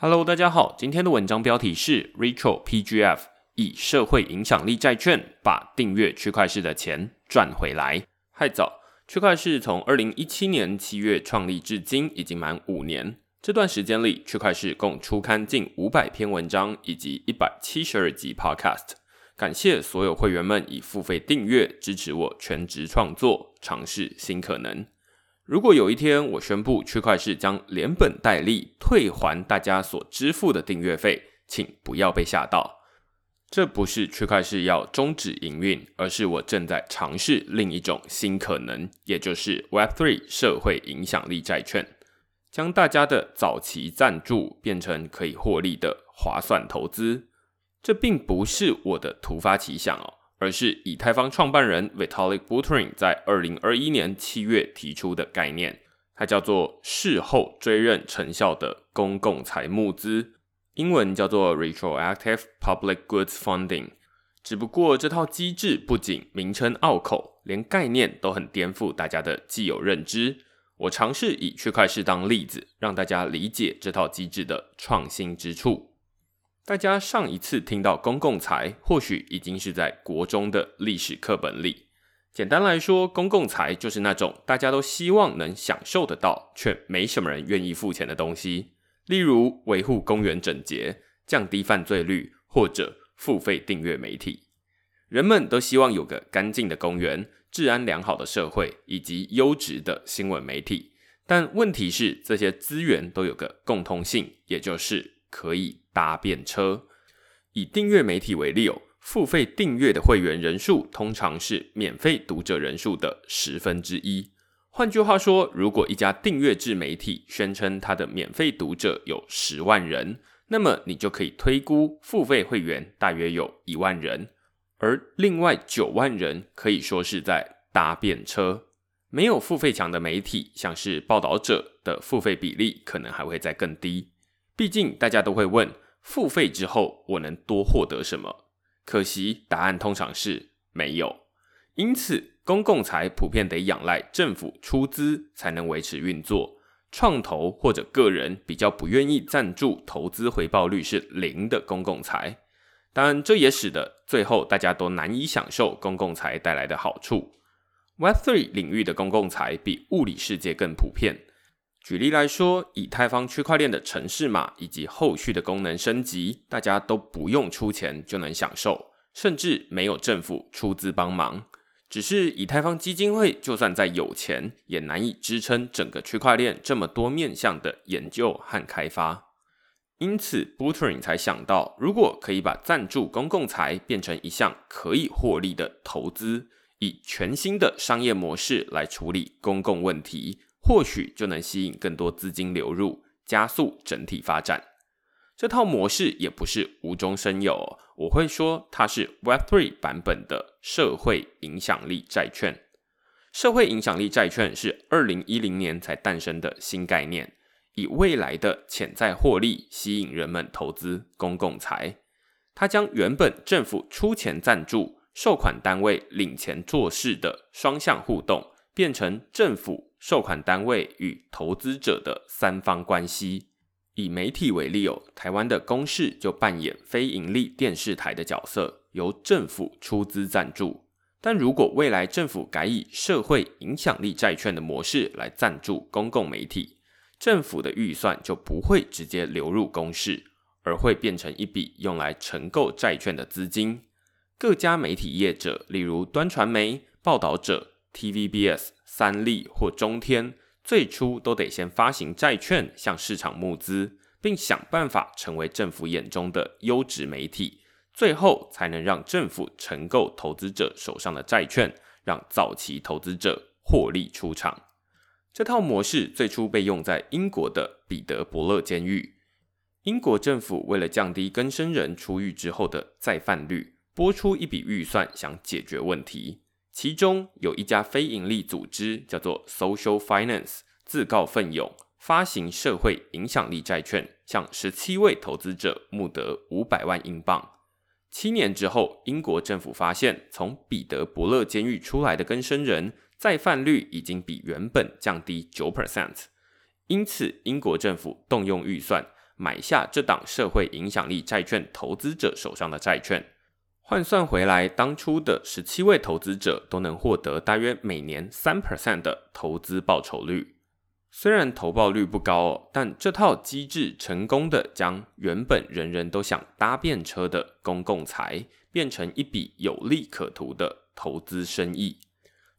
Hello，大家好，今天的文章标题是 Retro PGF 以社会影响力债券把订阅区块市的钱赚回来。嗨早，区块市从二零一七年七月创立至今，已经满五年。这段时间里，区块市共出刊近五百篇文章以及一百七十二集 Podcast。感谢所有会员们以付费订阅支持我全职创作，尝试新可能。如果有一天我宣布区块市将连本带利退还大家所支付的订阅费，请不要被吓到。这不是区块市要终止营运，而是我正在尝试另一种新可能，也就是 Web3 社会影响力债券，将大家的早期赞助变成可以获利的划算投资。这并不是我的突发奇想哦。而是以太坊创办人 Vitalik Buterin 在二零二一年七月提出的概念，它叫做事后追认成效的公共财募资，英文叫做 Retroactive Public Goods Funding。只不过这套机制不仅名称拗口，连概念都很颠覆大家的既有认知。我尝试以区块市当例子，让大家理解这套机制的创新之处。大家上一次听到公共财，或许已经是在国中的历史课本里。简单来说，公共财就是那种大家都希望能享受得到，却没什么人愿意付钱的东西。例如维护公园整洁、降低犯罪率，或者付费订阅媒体。人们都希望有个干净的公园、治安良好的社会以及优质的新闻媒体。但问题是，这些资源都有个共通性，也就是可以。搭便车。以订阅媒体为例，哦，付费订阅的会员人数通常是免费读者人数的十分之一。换句话说，如果一家订阅制媒体宣称它的免费读者有十万人，那么你就可以推估付费会员大约有一万人，而另外九万人可以说是在搭便车。没有付费墙的媒体，像是报道者的付费比例可能还会再更低。毕竟大家都会问。付费之后，我能多获得什么？可惜答案通常是没有。因此，公共财普遍得仰赖政府出资才能维持运作。创投或者个人比较不愿意赞助投资回报率是零的公共财，但这也使得最后大家都难以享受公共财带来的好处。Web3 领域的公共财比物理世界更普遍。举例来说，以太坊区块链的城市码以及后续的功能升级，大家都不用出钱就能享受，甚至没有政府出资帮忙。只是以太坊基金会就算再有钱，也难以支撑整个区块链这么多面向的研究和开发。因此 b u t e r i n 才想到，如果可以把赞助公共财变成一项可以获利的投资，以全新的商业模式来处理公共问题。或许就能吸引更多资金流入，加速整体发展。这套模式也不是无中生有，我会说它是 Web3 版本的社会影响力债券。社会影响力债券是二零一零年才诞生的新概念，以未来的潜在获利吸引人们投资公共财。它将原本政府出钱赞助、受款单位领钱做事的双向互动，变成政府。授款单位与投资者的三方关系，以媒体为例哦，台湾的公视就扮演非盈利电视台的角色，由政府出资赞助。但如果未来政府改以社会影响力债券的模式来赞助公共媒体，政府的预算就不会直接流入公视，而会变成一笔用来承购债券的资金。各家媒体业者，例如端传媒、报道者。TVBS、三立或中天，最初都得先发行债券向市场募资，并想办法成为政府眼中的优质媒体，最后才能让政府承购投资者手上的债券，让早期投资者获利出场。这套模式最初被用在英国的彼得伯勒监狱。英国政府为了降低更生人出狱之后的再犯率，拨出一笔预算，想解决问题。其中有一家非营利组织叫做 Social Finance，自告奋勇发行社会影响力债券，向十七位投资者募得五百万英镑。七年之后，英国政府发现，从彼得伯勒监狱出来的更生人再犯率已经比原本降低九 percent，因此英国政府动用预算买下这档社会影响力债券投资者手上的债券，换算回来，当初的十七位投资者都能获得大约每年三 percent 的投资报酬率。虽然投报率不高哦，但这套机制成功的将原本人人都想搭便车的公共财变成一笔有利可图的投资生意，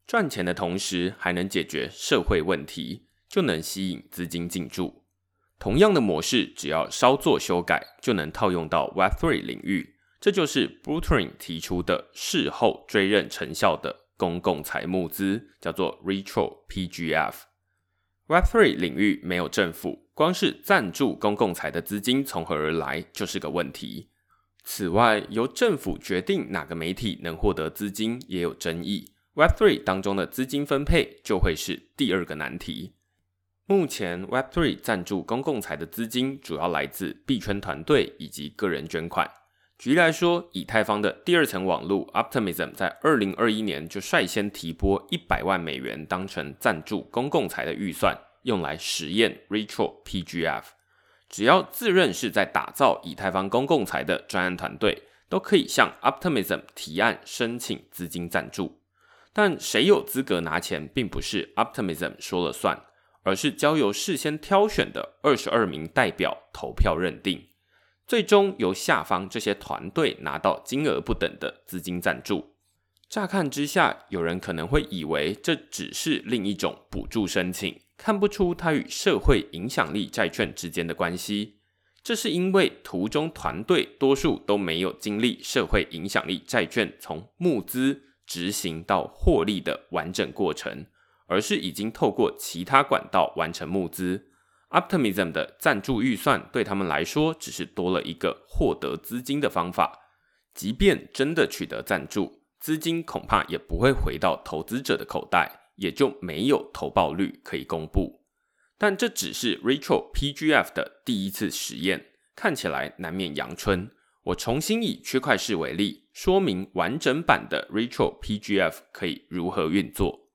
赚钱的同时还能解决社会问题，就能吸引资金进驻。同样的模式，只要稍作修改，就能套用到 Web3 领域。这就是 Buterin 提出的事后追认成效的公共财募资，叫做 Retro PGF。Web3 领域没有政府，光是赞助公共财的资金从何而来就是个问题。此外，由政府决定哪个媒体能获得资金也有争议。Web3 当中的资金分配就会是第二个难题。目前，Web3 赞助公共财的资金主要来自币圈团队以及个人捐款。举例来说，以太坊的第二层网络 Optimism 在二零二一年就率先提拨一百万美元当成赞助公共财的预算，用来实验 Retro PGF。只要自认是在打造以太坊公共财的专案团队，都可以向 Optimism 提案申请资金赞助。但谁有资格拿钱，并不是 Optimism 说了算，而是交由事先挑选的二十二名代表投票认定。最终由下方这些团队拿到金额不等的资金赞助。乍看之下，有人可能会以为这只是另一种补助申请，看不出它与社会影响力债券之间的关系。这是因为图中团队多数都没有经历社会影响力债券从募资、执行到获利的完整过程，而是已经透过其他管道完成募资。Optimism 的赞助预算对他们来说只是多了一个获得资金的方法，即便真的取得赞助，资金恐怕也不会回到投资者的口袋，也就没有投报率可以公布。但这只是 Retro PGF 的第一次实验，看起来难免阳春。我重新以区块市为例，说明完整版的 Retro PGF 可以如何运作。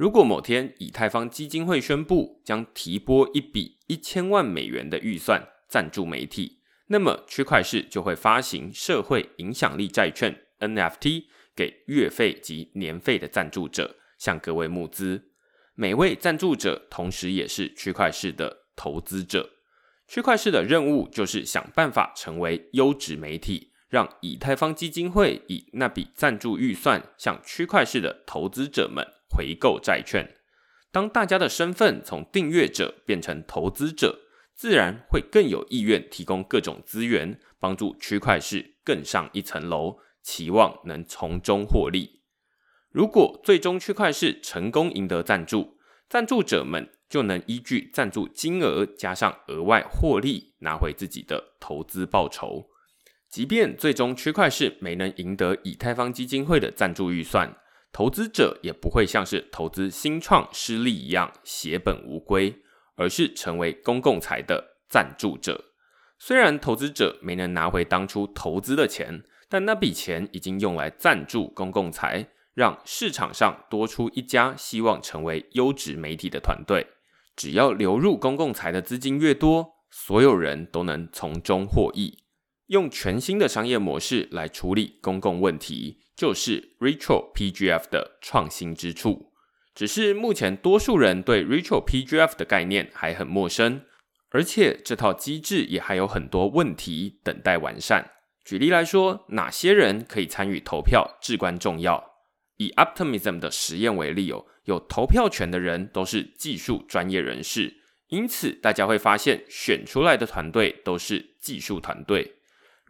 如果某天以太坊基金会宣布将提拨一笔一千万美元的预算赞助媒体，那么区块市就会发行社会影响力债券 NFT 给月费及年费的赞助者，向各位募资。每位赞助者同时也是区块市的投资者。区块市的任务就是想办法成为优质媒体，让以太坊基金会以那笔赞助预算向区块市的投资者们。回购债券，当大家的身份从订阅者变成投资者，自然会更有意愿提供各种资源，帮助区块市更上一层楼，期望能从中获利。如果最终区块市成功赢得赞助，赞助者们就能依据赞助金额加上额外获利，拿回自己的投资报酬。即便最终区块市没能赢得以太坊基金会的赞助预算。投资者也不会像是投资新创失利一样血本无归，而是成为公共财的赞助者。虽然投资者没能拿回当初投资的钱，但那笔钱已经用来赞助公共财，让市场上多出一家希望成为优质媒体的团队。只要流入公共财的资金越多，所有人都能从中获益。用全新的商业模式来处理公共问题。就是 Retro PGF 的创新之处，只是目前多数人对 Retro PGF 的概念还很陌生，而且这套机制也还有很多问题等待完善。举例来说，哪些人可以参与投票至关重要。以 Optimism 的实验为例，哦，有投票权的人都是技术专业人士，因此大家会发现选出来的团队都是技术团队。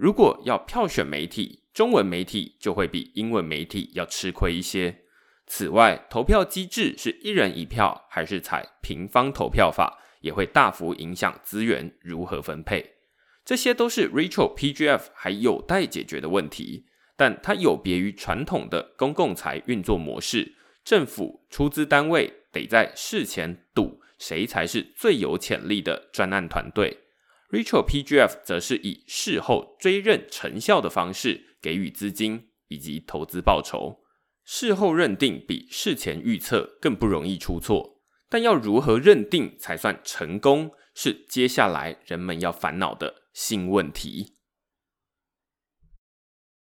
如果要票选媒体，中文媒体就会比英文媒体要吃亏一些。此外，投票机制是一人一票还是采平方投票法，也会大幅影响资源如何分配。这些都是 Rachel PGF 还有待解决的问题。但它有别于传统的公共财运作模式，政府出资单位得在事前赌谁才是最有潜力的专案团队。Rachel PGF 则是以事后追认成效的方式。给予资金以及投资报酬，事后认定比事前预测更不容易出错。但要如何认定才算成功？是接下来人们要烦恼的新问题。